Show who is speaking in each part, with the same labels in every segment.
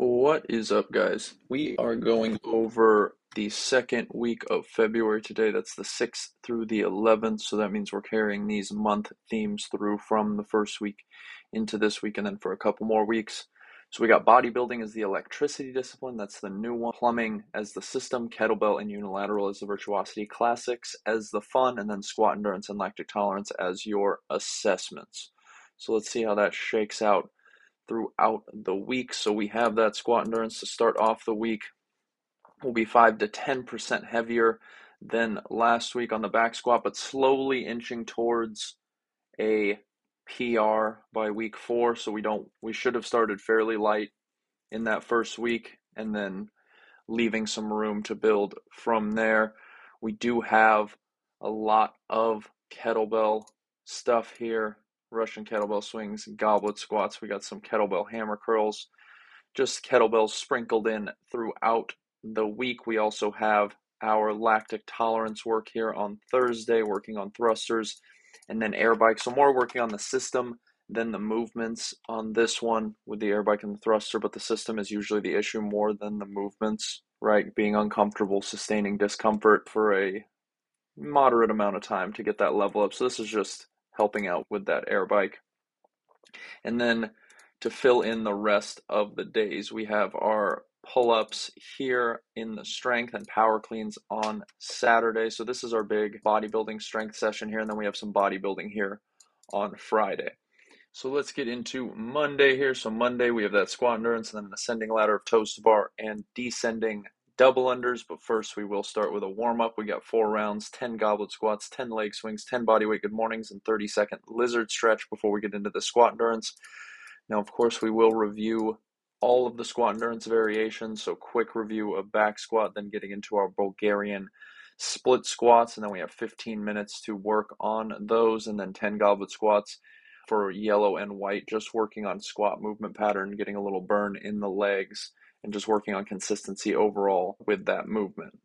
Speaker 1: What is up, guys? We are going over the second week of February today. That's the 6th through the 11th. So that means we're carrying these month themes through from the first week into this week and then for a couple more weeks. So we got bodybuilding as the electricity discipline. That's the new one. Plumbing as the system. Kettlebell and unilateral as the virtuosity. Classics as the fun. And then squat endurance and lactic tolerance as your assessments. So let's see how that shakes out throughout the week. So we have that squat endurance to start off the week. Will be 5 to 10% heavier than last week on the back squat, but slowly inching towards a PR by week 4, so we don't we should have started fairly light in that first week and then leaving some room to build from there. We do have a lot of kettlebell stuff here Russian kettlebell swings, goblet squats. We got some kettlebell hammer curls, just kettlebells sprinkled in throughout the week. We also have our lactic tolerance work here on Thursday, working on thrusters and then air bike. So more working on the system than the movements on this one with the air bike and the thruster, but the system is usually the issue more than the movements, right? Being uncomfortable, sustaining discomfort for a moderate amount of time to get that level up. So this is just helping out with that air bike. And then to fill in the rest of the days, we have our pull ups here in the strength and power cleans on Saturday. So, this is our big bodybuilding strength session here. And then we have some bodybuilding here on Friday. So, let's get into Monday here. So, Monday we have that squat endurance and then an ascending ladder of toes to bar and descending double unders, but first we will start with a warm up. We got four rounds 10 goblet squats, 10 leg swings, 10 bodyweight good mornings, and 30 second lizard stretch before we get into the squat endurance. Now, of course, we will review all of the squat endurance variations. So, quick review of back squat, then getting into our Bulgarian split squats, and then we have 15 minutes to work on those, and then 10 goblet squats for yellow and white, just working on squat movement pattern, getting a little burn in the legs and just working on consistency overall with that movement.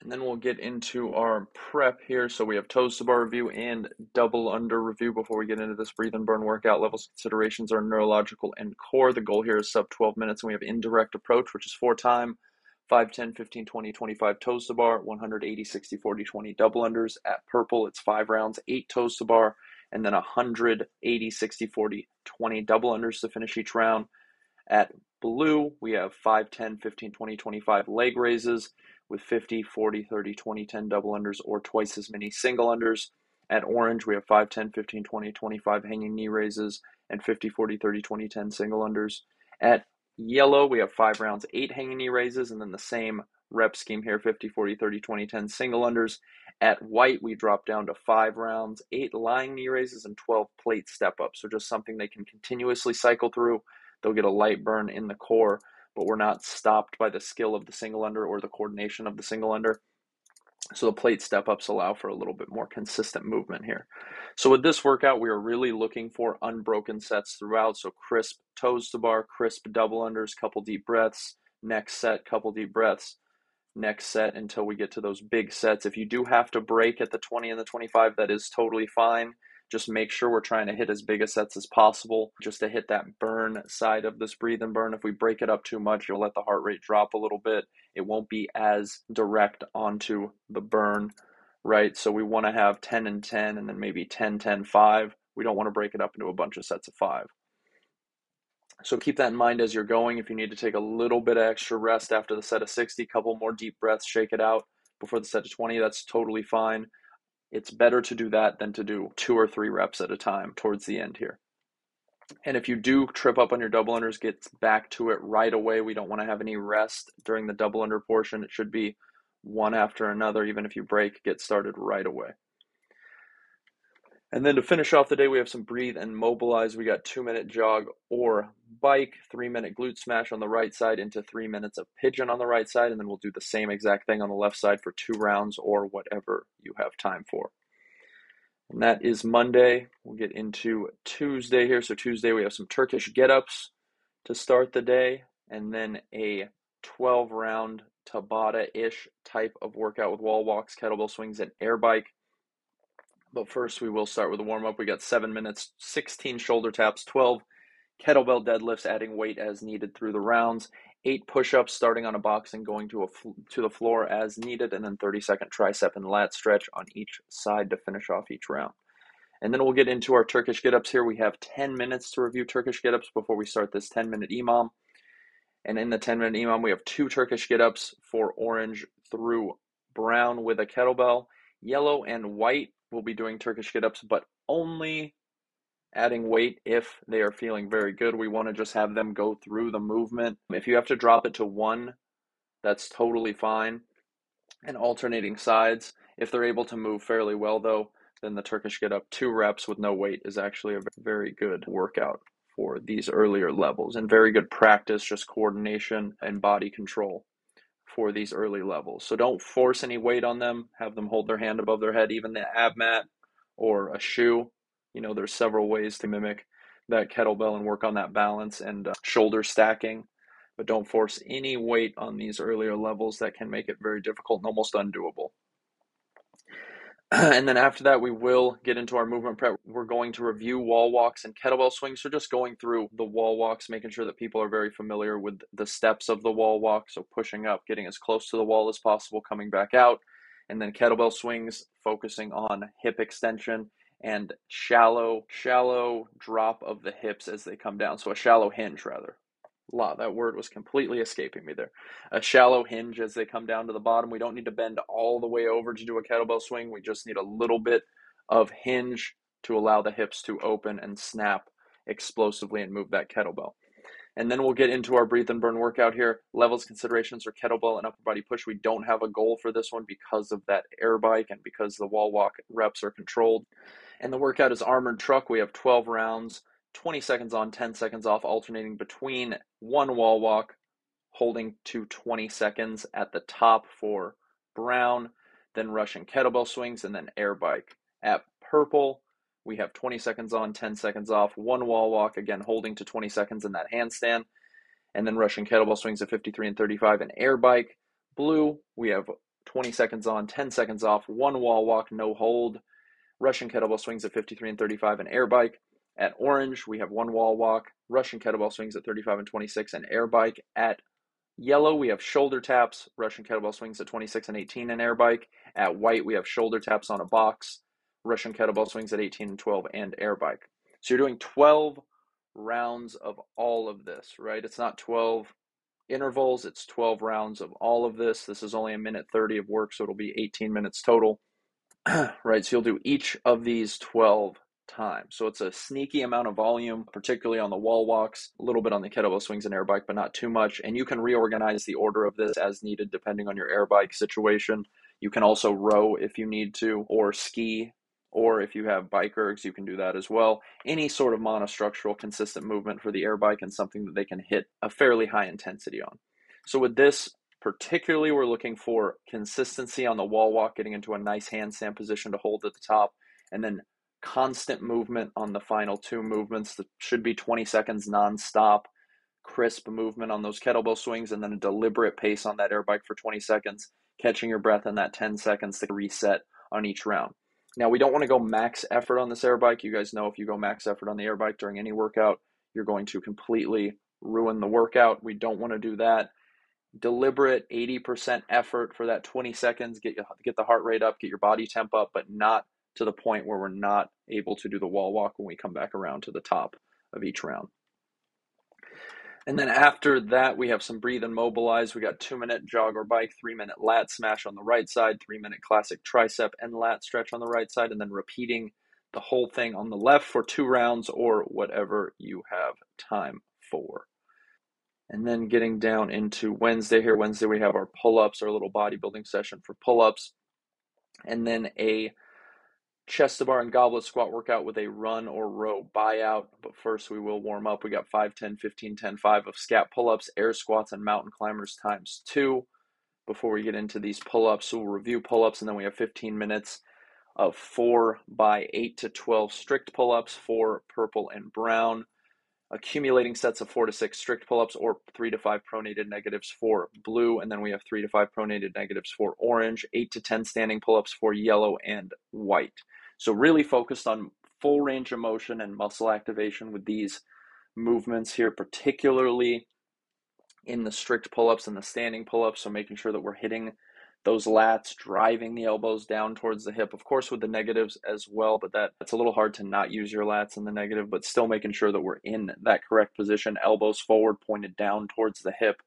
Speaker 1: And then we'll get into our prep here. So we have toes to bar review and double under review before we get into this breathe and burn workout. Levels considerations are neurological and core. The goal here is sub 12 minutes. And we have indirect approach, which is four time, 5, 10, 15, 20, 25 toes to bar, 180, 60, 40, 20 double unders. At purple, it's five rounds, eight toes to bar, and then 180, 60, 40, 20 double unders to finish each round. At blue, we have 5, 10, 15, 20, 25 leg raises with 50, 40, 30, 20, 10 double unders or twice as many single unders. At orange, we have 5, 10, 15, 20, 25 hanging knee raises and 50, 40, 30, 20, 10 single unders. At yellow, we have five rounds, eight hanging knee raises, and then the same rep scheme here 50, 40, 30, 20, 10 single unders. At white, we drop down to five rounds, eight lying knee raises, and 12 plate step ups. So just something they can continuously cycle through They'll get a light burn in the core, but we're not stopped by the skill of the single under or the coordination of the single under. So the plate step ups allow for a little bit more consistent movement here. So with this workout, we are really looking for unbroken sets throughout. So crisp toes to bar, crisp double unders, couple deep breaths, next set, couple deep breaths, next set until we get to those big sets. If you do have to break at the 20 and the 25, that is totally fine just make sure we're trying to hit as big a sets as possible just to hit that burn side of this breathe and burn. If we break it up too much, you'll let the heart rate drop a little bit. It won't be as direct onto the burn, right? So we want to have 10 and 10 and then maybe 10, 10, 5. We don't want to break it up into a bunch of sets of five. So keep that in mind as you're going. If you need to take a little bit of extra rest after the set of 60, couple more deep breaths, shake it out before the set of 20, that's totally fine it's better to do that than to do two or three reps at a time towards the end here. And if you do trip up on your double unders, get back to it right away. We don't want to have any rest during the double under portion. It should be one after another. Even if you break, get started right away. And then to finish off the day, we have some breathe and mobilize. We got two minute jog or bike, three minute glute smash on the right side into three minutes of pigeon on the right side. And then we'll do the same exact thing on the left side for two rounds or whatever you have time for. And that is Monday. We'll get into Tuesday here. So, Tuesday, we have some Turkish get ups to start the day, and then a 12 round Tabata ish type of workout with wall walks, kettlebell swings, and air bike. But first, we will start with a warm up. We got seven minutes, 16 shoulder taps, 12 kettlebell deadlifts, adding weight as needed through the rounds, eight push-ups starting on a box and going to a to the floor as needed, and then 30 second tricep and lat stretch on each side to finish off each round. And then we'll get into our Turkish get-ups here. We have 10 minutes to review Turkish get-ups before we start this 10-minute EMOM. And in the 10-minute EMOM, we have two Turkish get-ups for orange through brown with a kettlebell. Yellow and white will be doing Turkish get-ups, but only adding weight if they are feeling very good. We want to just have them go through the movement. If you have to drop it to one, that's totally fine. And alternating sides. If they're able to move fairly well, though, then the Turkish get up two reps with no weight is actually a very good workout for these earlier levels and very good practice, just coordination and body control for these early levels. So don't force any weight on them. Have them hold their hand above their head, even the ab mat or a shoe you know, there's several ways to mimic that kettlebell and work on that balance and uh, shoulder stacking. But don't force any weight on these earlier levels that can make it very difficult and almost undoable. and then after that, we will get into our movement prep. We're going to review wall walks and kettlebell swings. So just going through the wall walks, making sure that people are very familiar with the steps of the wall walk. So pushing up, getting as close to the wall as possible, coming back out. And then kettlebell swings, focusing on hip extension and shallow, shallow drop of the hips as they come down. So a shallow hinge, rather. Wow, that word was completely escaping me there. A shallow hinge as they come down to the bottom. We don't need to bend all the way over to do a kettlebell swing. We just need a little bit of hinge to allow the hips to open and snap explosively and move that kettlebell. And then we'll get into our breathe and burn workout here. Levels considerations are kettlebell and upper body push. We don't have a goal for this one because of that air bike and because the wall walk reps are controlled. And the workout is armored truck. We have 12 rounds, 20 seconds on, 10 seconds off, alternating between one wall walk, holding to 20 seconds at the top for brown, then Russian kettlebell swings, and then air bike. At purple, we have 20 seconds on, 10 seconds off, one wall walk, again holding to 20 seconds in that handstand, and then Russian kettlebell swings at 53 and 35, and air bike. Blue, we have 20 seconds on, 10 seconds off, one wall walk, no hold, Russian kettlebell swings at 53 and 35, and air bike. At orange, we have one wall walk, Russian kettlebell swings at 35 and 26, and air bike. At yellow, we have shoulder taps, Russian kettlebell swings at 26 and 18, and air bike. At white, we have shoulder taps on a box, Russian kettlebell swings at 18 and 12, and air bike. So you're doing 12 rounds of all of this, right? It's not 12 intervals, it's 12 rounds of all of this. This is only a minute 30 of work, so it'll be 18 minutes total. right? So you'll do each of these 12 times. So it's a sneaky amount of volume, particularly on the wall walks, a little bit on the kettlebell swings and air bike, but not too much. And you can reorganize the order of this as needed depending on your air bike situation. You can also row if you need to, or ski, or if you have bike ergs, you can do that as well. Any sort of monostructural consistent movement for the air bike and something that they can hit a fairly high intensity on. So with this, Particularly, we're looking for consistency on the wall walk, getting into a nice handstand position to hold at the top, and then constant movement on the final two movements that should be 20 seconds nonstop, crisp movement on those kettlebell swings, and then a deliberate pace on that air bike for 20 seconds, catching your breath in that 10 seconds to reset on each round. Now, we don't want to go max effort on this air bike. You guys know if you go max effort on the air bike during any workout, you're going to completely ruin the workout. We don't want to do that deliberate 80% effort for that 20 seconds, get, get the heart rate up, get your body temp up, but not to the point where we're not able to do the wall walk when we come back around to the top of each round. And then after that, we have some breathe and mobilize. We got two minute jog or bike, three minute lat smash on the right side, three minute classic tricep and lat stretch on the right side, and then repeating the whole thing on the left for two rounds or whatever you have time for. And then getting down into Wednesday here. Wednesday, we have our pull ups, our little bodybuilding session for pull ups. And then a chest to bar and goblet squat workout with a run or row buyout. But first, we will warm up. We got 5, 10, 15, 10, 5 of scap pull ups, air squats, and mountain climbers times two. Before we get into these pull ups, we'll review pull ups and then we have 15 minutes of 4 by 8 to 12 strict pull ups for purple and brown accumulating sets of four to six strict pull-ups or three to five pronated negatives for blue and then we have three to five pronated negatives for orange eight to ten standing pull-ups for yellow and white so really focused on full range of motion and muscle activation with these movements here, particularly in the strict pull ups and the standing pull ups. So making sure that we're hitting those lats, driving the elbows down towards the hip, of course, with the negatives as well, but that, that's a little hard to not use your lats in the negative, but still making sure that we're in that correct position, elbows forward, pointed down towards the hip,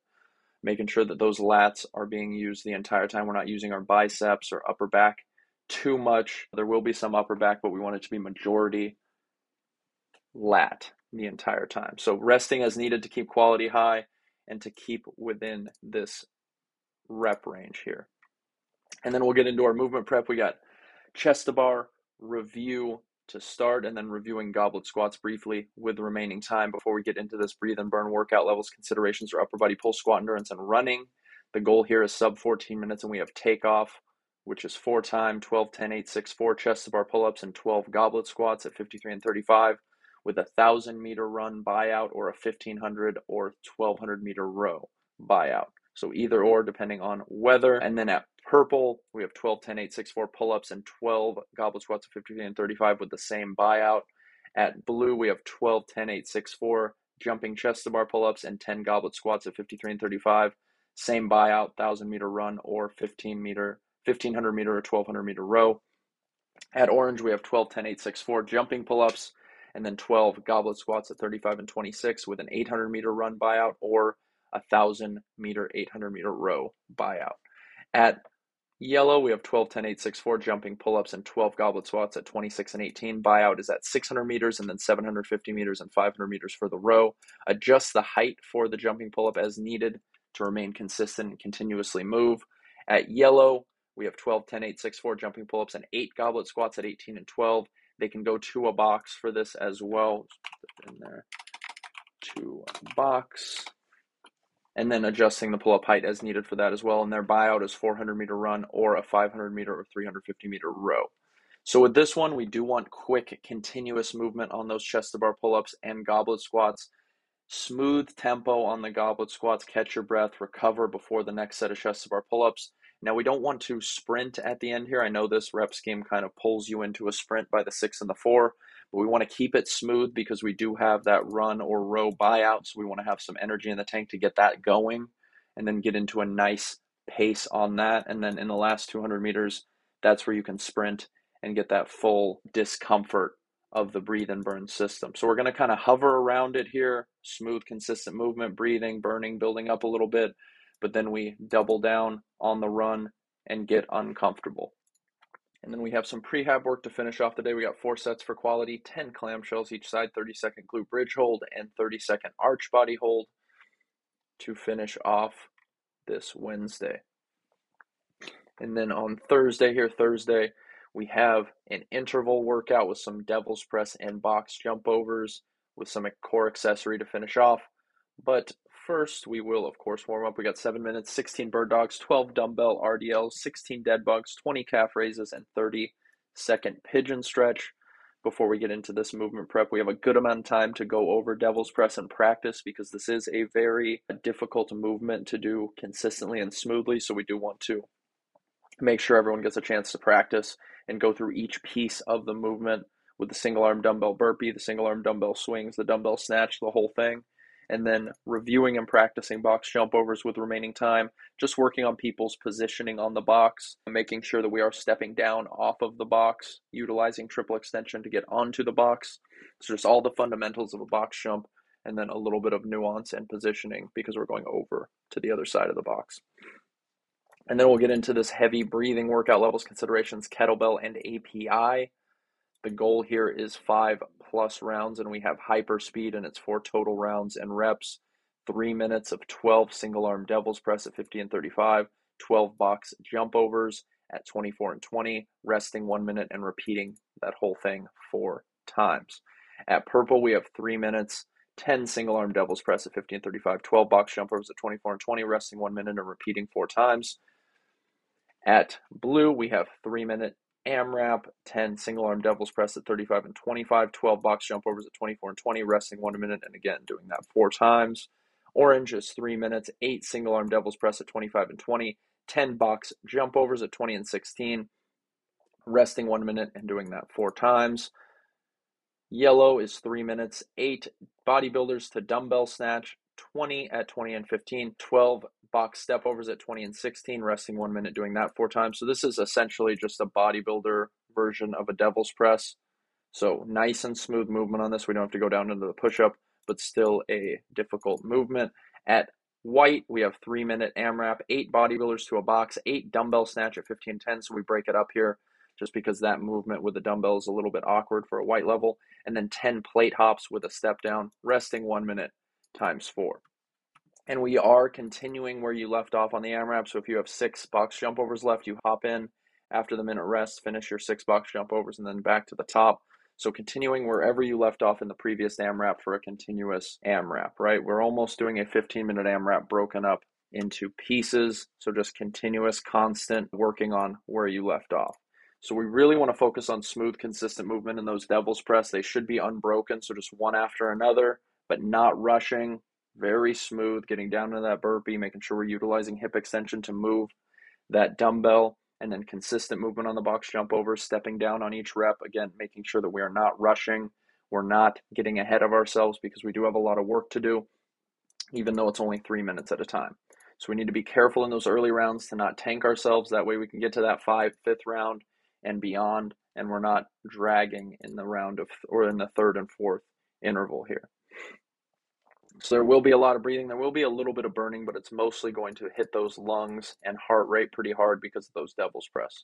Speaker 1: making sure that those lats are being used the entire time. We're not using our biceps or upper back too much. There will be some upper back, but we want it to be majority lat the entire time. So resting as needed to keep quality high and to keep within this rep range here. And then we'll get into our movement prep. We got chest to bar, review to start, and then reviewing goblet squats briefly with the remaining time before we get into this breathe and burn workout levels considerations for upper body pull squat endurance and running. The goal here is sub 14 minutes, and we have takeoff, which is four time 12, 10, 8, 6, 4 chest to bar pull ups and 12 goblet squats at 53 and 35 with a thousand meter run buyout or a 1500 or 1200 meter row buyout. So either or, depending on weather. And then at purple, we have 12, 10, 8, 6, 4 pull ups and 12 goblet squats of 53 and 35 with the same buyout. At blue, we have 12, 10, 8, 6, 4 jumping chest to bar pull ups and 10 goblet squats at 53 and 35. Same buyout, 1000 meter run or 15 meter, 1500 meter or 1200 meter row. At orange, we have 12, 10, 8, 6, 4 jumping pull ups and then 12 goblet squats at 35 and 26 with an 800 meter run buyout or a 1000 meter 800 meter row buyout. At yellow, we have 12, 10, 8, 6, 4 jumping pull ups and 12 goblet squats at 26 and 18. Buyout is at 600 meters and then 750 meters and 500 meters for the row. Adjust the height for the jumping pull up as needed to remain consistent and continuously move. At yellow, we have 12, 10, 8, 6, 4 jumping pull ups and 8 goblet squats at 18 and 12. They can go to a box for this as well. in there to a box. And then adjusting the pull up height as needed for that as well. And their buyout is 400 meter run or a 500 meter or 350 meter row. So with this one, we do want quick, continuous movement on those chest to bar pull ups and goblet squats. Smooth tempo on the goblet squats, catch your breath, recover before the next set of chest to bar pull ups. Now, we don't want to sprint at the end here. I know this rep scheme kind of pulls you into a sprint by the six and the four, but we want to keep it smooth because we do have that run or row buyout. So we want to have some energy in the tank to get that going and then get into a nice pace on that. And then in the last 200 meters, that's where you can sprint and get that full discomfort of the breathe and burn system. So we're going to kind of hover around it here, smooth, consistent movement, breathing, burning, building up a little bit but then we double down on the run and get uncomfortable. And then we have some prehab work to finish off the day. We got four sets for quality, 10 clamshells each side, 30 second glute bridge hold, and 30 second arch body hold to finish off this Wednesday. And then on Thursday, here, Thursday, we have an interval workout with some devil's press and box jump overs with some core accessory to finish off. But first, we will, of course, warm up. We got seven minutes, 16 bird dogs, 12 dumbbell RDLs, 16 dead bugs, 20 calf raises, and 30 second pigeon stretch. Before we get into this movement prep, we have a good amount of time to go over devil's press and practice because this is a very difficult movement to do consistently and smoothly. So we do want to make sure everyone gets a chance to practice and go through each piece of the movement with the single arm dumbbell burpee, the single arm dumbbell swings, the dumbbell snatch, the whole thing and then reviewing and practicing box jump overs with remaining time, just working on people's positioning on the box, making sure that we are stepping down off of the box, utilizing triple extension to get onto the box. So just all the fundamentals of a box jump and then a little bit of nuance and positioning because we're going over to the other side of the box. And then we'll get into this heavy breathing workout levels considerations, kettlebell and API. The goal here is five plus rounds, and we have hyper speed, and it's four total rounds and reps. Three minutes of 12 single arm devil's press at 50 and 35, 12 box jump overs at 24 and 20, resting one minute and repeating that whole thing four times. At purple, we have three minutes, 10 single arm devil's press at 50 and 35, 12 box jump overs at 24 and 20, resting one minute and repeating four times. At blue, we have three minute AMRAP, 10 single arm devil's press at 35 and 25, 12 box jump overs at 24 and 20, resting one minute, and again doing that four times. Orange is three minutes, eight single arm devil's press at 25 and 20, 10 box jump overs at 20 and 16, resting one minute and doing that four times. Yellow is three minutes, eight bodybuilders to dumbbell snatch, 20 at 20 and 15, 12 box step overs at 20 and 16, resting one minute doing that four times. So this is essentially just a bodybuilder version of a devil's press. So nice and smooth movement on this. We don't have to go down into the push up, but still a difficult movement. At white, we have three minute AMRAP, eight bodybuilders to a box, eight dumbbell snatch at 15 10. So we break it up here just because that movement with the dumbbell is a little bit awkward for a white level. And then 10 plate hops with a step down, resting one minute times four. And we are continuing where you left off on the AMRAP. So if you have six box jump overs left, you hop in after the minute rest, finish your six box jump overs, and then back to the top. So continuing wherever you left off in the previous AMRAP for a continuous AMRAP, right? We're almost doing a 15 minute AMRAP broken up into pieces. So just continuous, constant working on where you left off. So we really want to focus on smooth, consistent movement in those devil's press. They should be unbroken, so just one after another, but not rushing. Very smooth, getting down to that burpee, making sure we're utilizing hip extension to move that dumbbell, and then consistent movement on the box jump over, stepping down on each rep. Again, making sure that we are not rushing. We're not getting ahead of ourselves because we do have a lot of work to do, even though it's only three minutes at a time. So we need to be careful in those early rounds to not tank ourselves. That way we can get to that five, fifth round and beyond, and we're not dragging in the round of or in the third and fourth interval here. So there will be a lot of breathing. There will be a little bit of burning, but it's mostly going to hit those lungs and heart rate pretty hard because of those devil's press.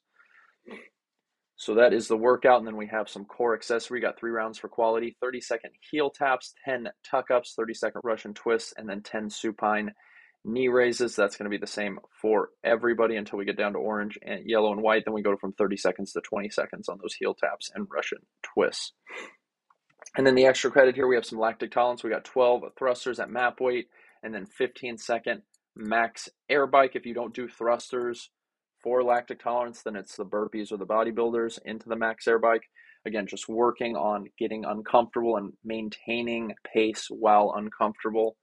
Speaker 1: So that is the workout. And then we have some core accessory. Got three rounds for quality 30 second heel taps, 10 tuck ups, 30 second Russian twists, and then 10 supine knee raises. That's going to be the same for everybody until we get down to orange and yellow and white. Then we go from 30 seconds to 20 seconds on those heel taps and Russian twists. And then the extra credit here, we have some lactic tolerance. We got 12 thrusters at map weight and then 15 second max air bike. If you don't do thrusters for lactic tolerance, then it's the burpees or the bodybuilders into the max air bike. Again, just working on getting uncomfortable and maintaining pace while uncomfortable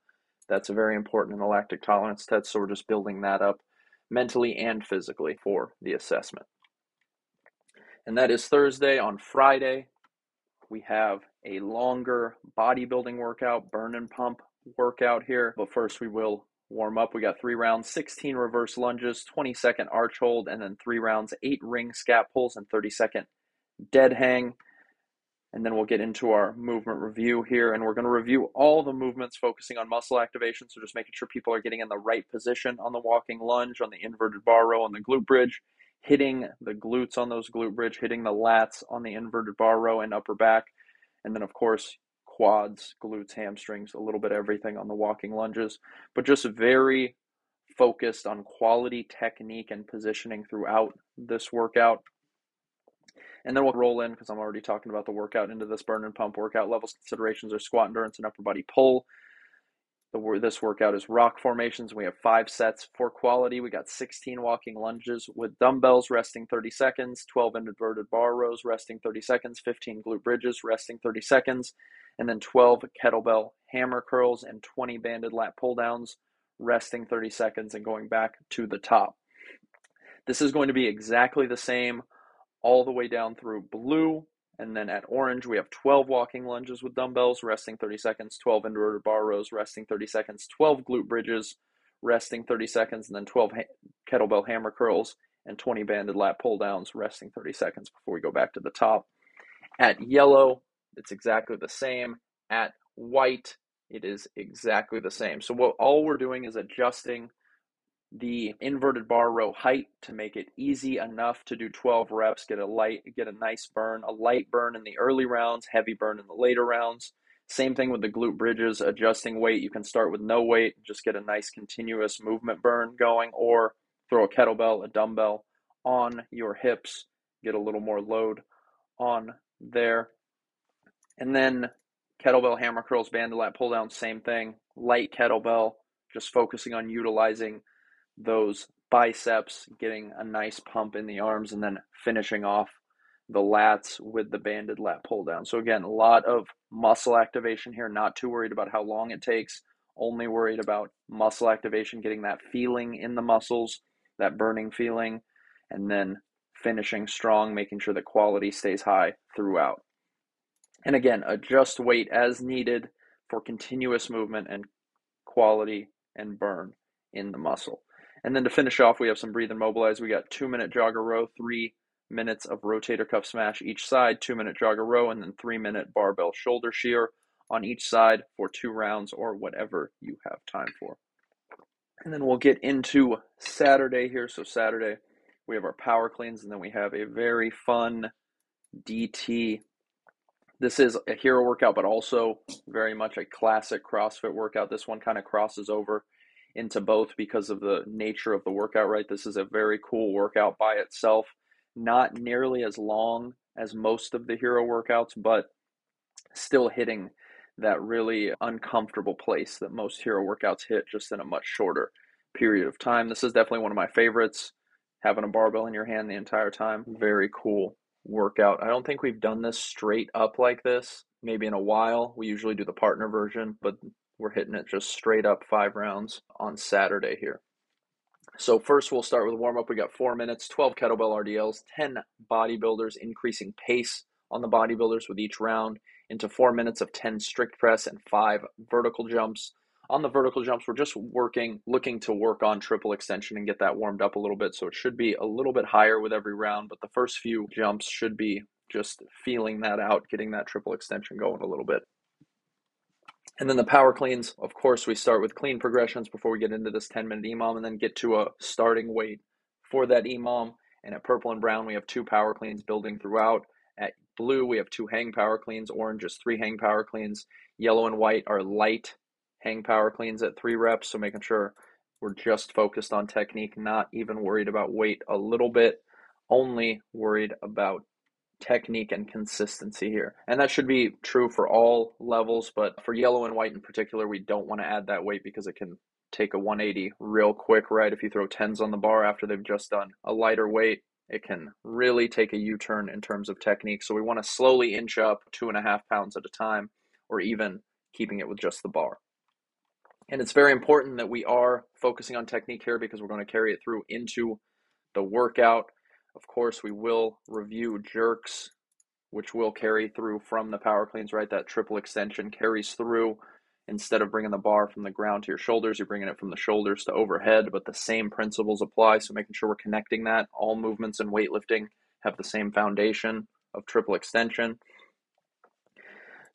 Speaker 1: that's very important in the lactic tolerance test. So we're just building that up mentally and physically for the assessment. And that is Thursday. On Friday, we have a longer bodybuilding workout, burn and pump workout here. But first, we will warm up. We got three rounds 16 reverse lunges, 20 second arch hold, and then three rounds, eight ring scap pulls, and 30 second dead hang and then we'll get into our movement review here and we're going to review all the movements focusing on muscle activation so just making sure people are getting in the right position on the walking lunge on the inverted bar row on the glute bridge hitting the glutes on those glute bridge hitting the lats on the inverted bar row and upper back and then of course quads glutes hamstrings a little bit everything on the walking lunges but just very focused on quality technique and positioning throughout this workout and then we'll roll in because I'm already talking about the workout into this burn and pump workout levels considerations are squat endurance and upper body pull. The, this workout is rock formations. We have five sets for quality. We got 16 walking lunges with dumbbells, resting 30 seconds, 12 inverted bar rows, resting 30 seconds, 15 glute bridges, resting 30 seconds, and then 12 kettlebell hammer curls and 20 banded lat pull downs, resting 30 seconds and going back to the top. This is going to be exactly the same all the way down through blue. And then at orange, we have 12 walking lunges with dumbbells, resting 30 seconds, 12 inverted bar rows, resting 30 seconds, 12 glute bridges, resting 30 seconds, and then 12 ha- kettlebell hammer curls and 20 banded lat pull downs, resting 30 seconds before we go back to the top. At yellow, it's exactly the same. At white, it is exactly the same. So what all we're doing is adjusting the inverted bar row height to make it easy enough to do 12 reps, get a light, get a nice burn, a light burn in the early rounds, heavy burn in the later rounds. Same thing with the glute bridges, adjusting weight. You can start with no weight, just get a nice continuous movement burn going, or throw a kettlebell, a dumbbell on your hips, get a little more load on there. And then kettlebell hammer curls, banded lat pull down, same thing. Light kettlebell, just focusing on utilizing those biceps, getting a nice pump in the arms, and then finishing off the lats with the banded lat pull down. So, again, a lot of muscle activation here, not too worried about how long it takes, only worried about muscle activation, getting that feeling in the muscles, that burning feeling, and then finishing strong, making sure that quality stays high throughout. And again, adjust weight as needed for continuous movement and quality and burn in the muscle. And then to finish off, we have some breathe and mobilize. We got two minute jogger row, three minutes of rotator cuff smash each side, two minute jogger row, and then three minute barbell shoulder shear on each side for two rounds or whatever you have time for. And then we'll get into Saturday here. So, Saturday, we have our power cleans, and then we have a very fun DT this is a hero workout, but also very much a classic CrossFit workout. This one kind of crosses over into both because of the nature of the workout, right? This is a very cool workout by itself. Not nearly as long as most of the hero workouts, but still hitting that really uncomfortable place that most hero workouts hit just in a much shorter period of time. This is definitely one of my favorites. Having a barbell in your hand the entire time, mm-hmm. very cool workout. I don't think we've done this straight up like this, maybe in a while. We usually do the partner version, but we're hitting it just straight up five rounds on Saturday here. So, first, we'll start with warm up. We got four minutes, 12 kettlebell RDLs, 10 bodybuilders, increasing pace on the bodybuilders with each round into four minutes of 10 strict press and five vertical jumps on the vertical jumps, we're just working, looking to work on triple extension and get that warmed up a little bit. So it should be a little bit higher with every round, but the first few jumps should be just feeling that out, getting that triple extension going a little bit. And then the power cleans, of course, we start with clean progressions before we get into this 10 minute EMOM and then get to a starting weight for that EMOM. And at purple and brown, we have two power cleans building throughout. At blue, we have two hang power cleans. Orange is three hang power cleans. Yellow and white are light hang power cleans at three reps. So making sure we're just focused on technique, not even worried about weight a little bit, only worried about technique and consistency here. And that should be true for all levels, but for yellow and white in particular, we don't want to add that weight because it can take a 180 real quick, right? If you throw 10s on the bar after they've just done a lighter weight, it can really take a U turn in terms of technique. So we want to slowly inch up two and a half pounds at a time, or even keeping it with just the bar. And it's very important that we are focusing on technique here because we're going to carry it through into the workout. Of course, we will review jerks, which will carry through from the power cleans, right? That triple extension carries through. Instead of bringing the bar from the ground to your shoulders, you're bringing it from the shoulders to overhead, but the same principles apply. So making sure we're connecting that. All movements in weightlifting have the same foundation of triple extension.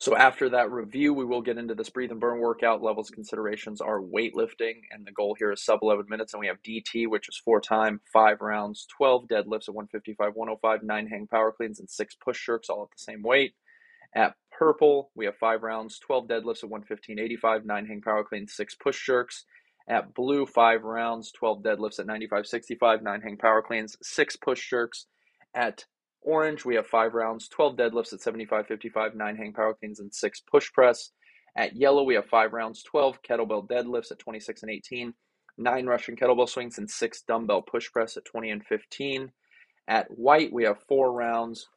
Speaker 1: So after that review, we will get into this breathe and burn workout. Levels considerations are weightlifting, and the goal here is sub 11 minutes. And we have DT, which is four time, five rounds, 12 deadlifts at 155, 105, nine hang power cleans, and six push jerks, all at the same weight. At purple, we have five rounds, 12 deadlifts at 115, 85, nine hang power cleans, six push jerks. At blue, five rounds, 12 deadlifts at 95, 65, nine hang power cleans, six push jerks. At Orange, we have five rounds, 12 deadlifts at 75, 55, nine hang power cleans, and six push press. At yellow, we have five rounds, 12 kettlebell deadlifts at 26 and 18, nine Russian kettlebell swings, and six dumbbell push press at 20 and 15. At white, we have four rounds,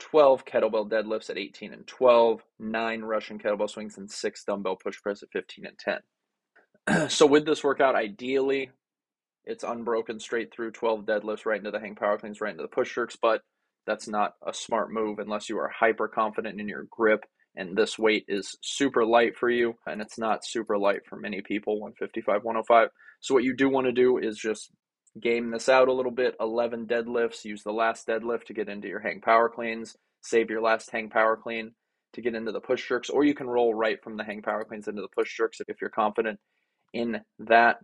Speaker 1: 12 kettlebell deadlifts at 18 and 12, nine Russian kettlebell swings, and six dumbbell push press at 15 and 10. so, with this workout, ideally, it's unbroken straight through 12 deadlifts right into the hang power cleans, right into the push jerks, but that's not a smart move unless you are hyper confident in your grip and this weight is super light for you and it's not super light for many people 155 105 so what you do want to do is just game this out a little bit 11 deadlifts use the last deadlift to get into your hang power cleans save your last hang power clean to get into the push jerks or you can roll right from the hang power cleans into the push jerks if you're confident in that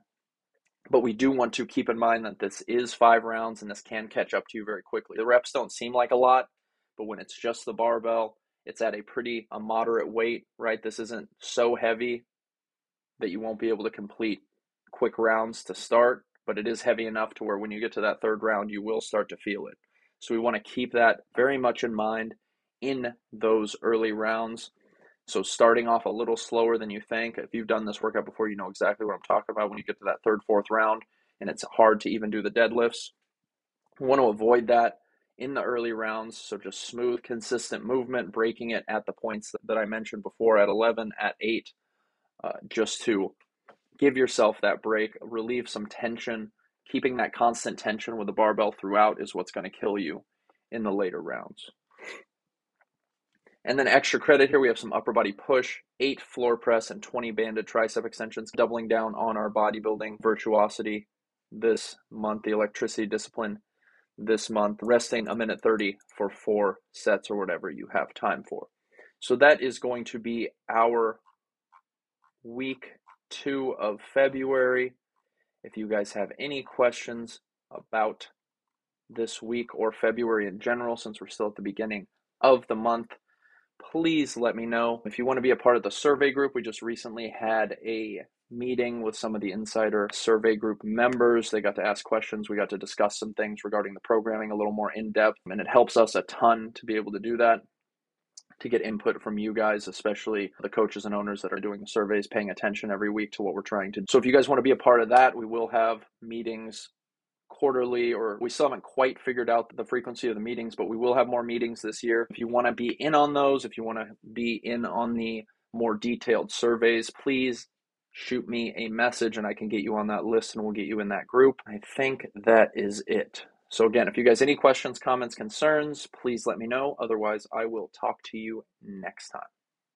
Speaker 1: but we do want to keep in mind that this is five rounds and this can catch up to you very quickly. The reps don't seem like a lot, but when it's just the barbell, it's at a pretty a moderate weight, right? This isn't so heavy that you won't be able to complete quick rounds to start, but it is heavy enough to where when you get to that third round, you will start to feel it. So we want to keep that very much in mind in those early rounds. So starting off a little slower than you think. If you've done this workout before, you know exactly what I'm talking about when you get to that third, fourth round and it's hard to even do the deadlifts. Want to avoid that in the early rounds. So just smooth, consistent movement, breaking it at the points that I mentioned before at 11, at 8, uh, just to give yourself that break, relieve some tension. Keeping that constant tension with the barbell throughout is what's going to kill you in the later rounds. And then extra credit here, we have some upper body push, eight floor press, and 20 banded tricep extensions, doubling down on our bodybuilding virtuosity this month, the electricity discipline this month, resting a minute 30 for four sets or whatever you have time for. So that is going to be our week two of February. If you guys have any questions about this week or February in general, since we're still at the beginning of the month, please let me know. If you want to be a part of the survey group, we just recently had a meeting with some of the insider survey group members. They got to ask questions. We got to discuss some things regarding the programming a little more in depth, and it helps us a ton to be able to do that. To get input from you guys, especially the coaches and owners that are doing the surveys, paying attention every week to what we're trying to do. So, if you guys want to be a part of that, we will have meetings quarterly, or we still haven't quite figured out the frequency of the meetings, but we will have more meetings this year. If you want to be in on those, if you want to be in on the more detailed surveys, please shoot me a message and I can get you on that list and we'll get you in that group. I think that is it. So, again, if you guys any questions, comments, concerns, please let me know. Otherwise, I will talk to you next time.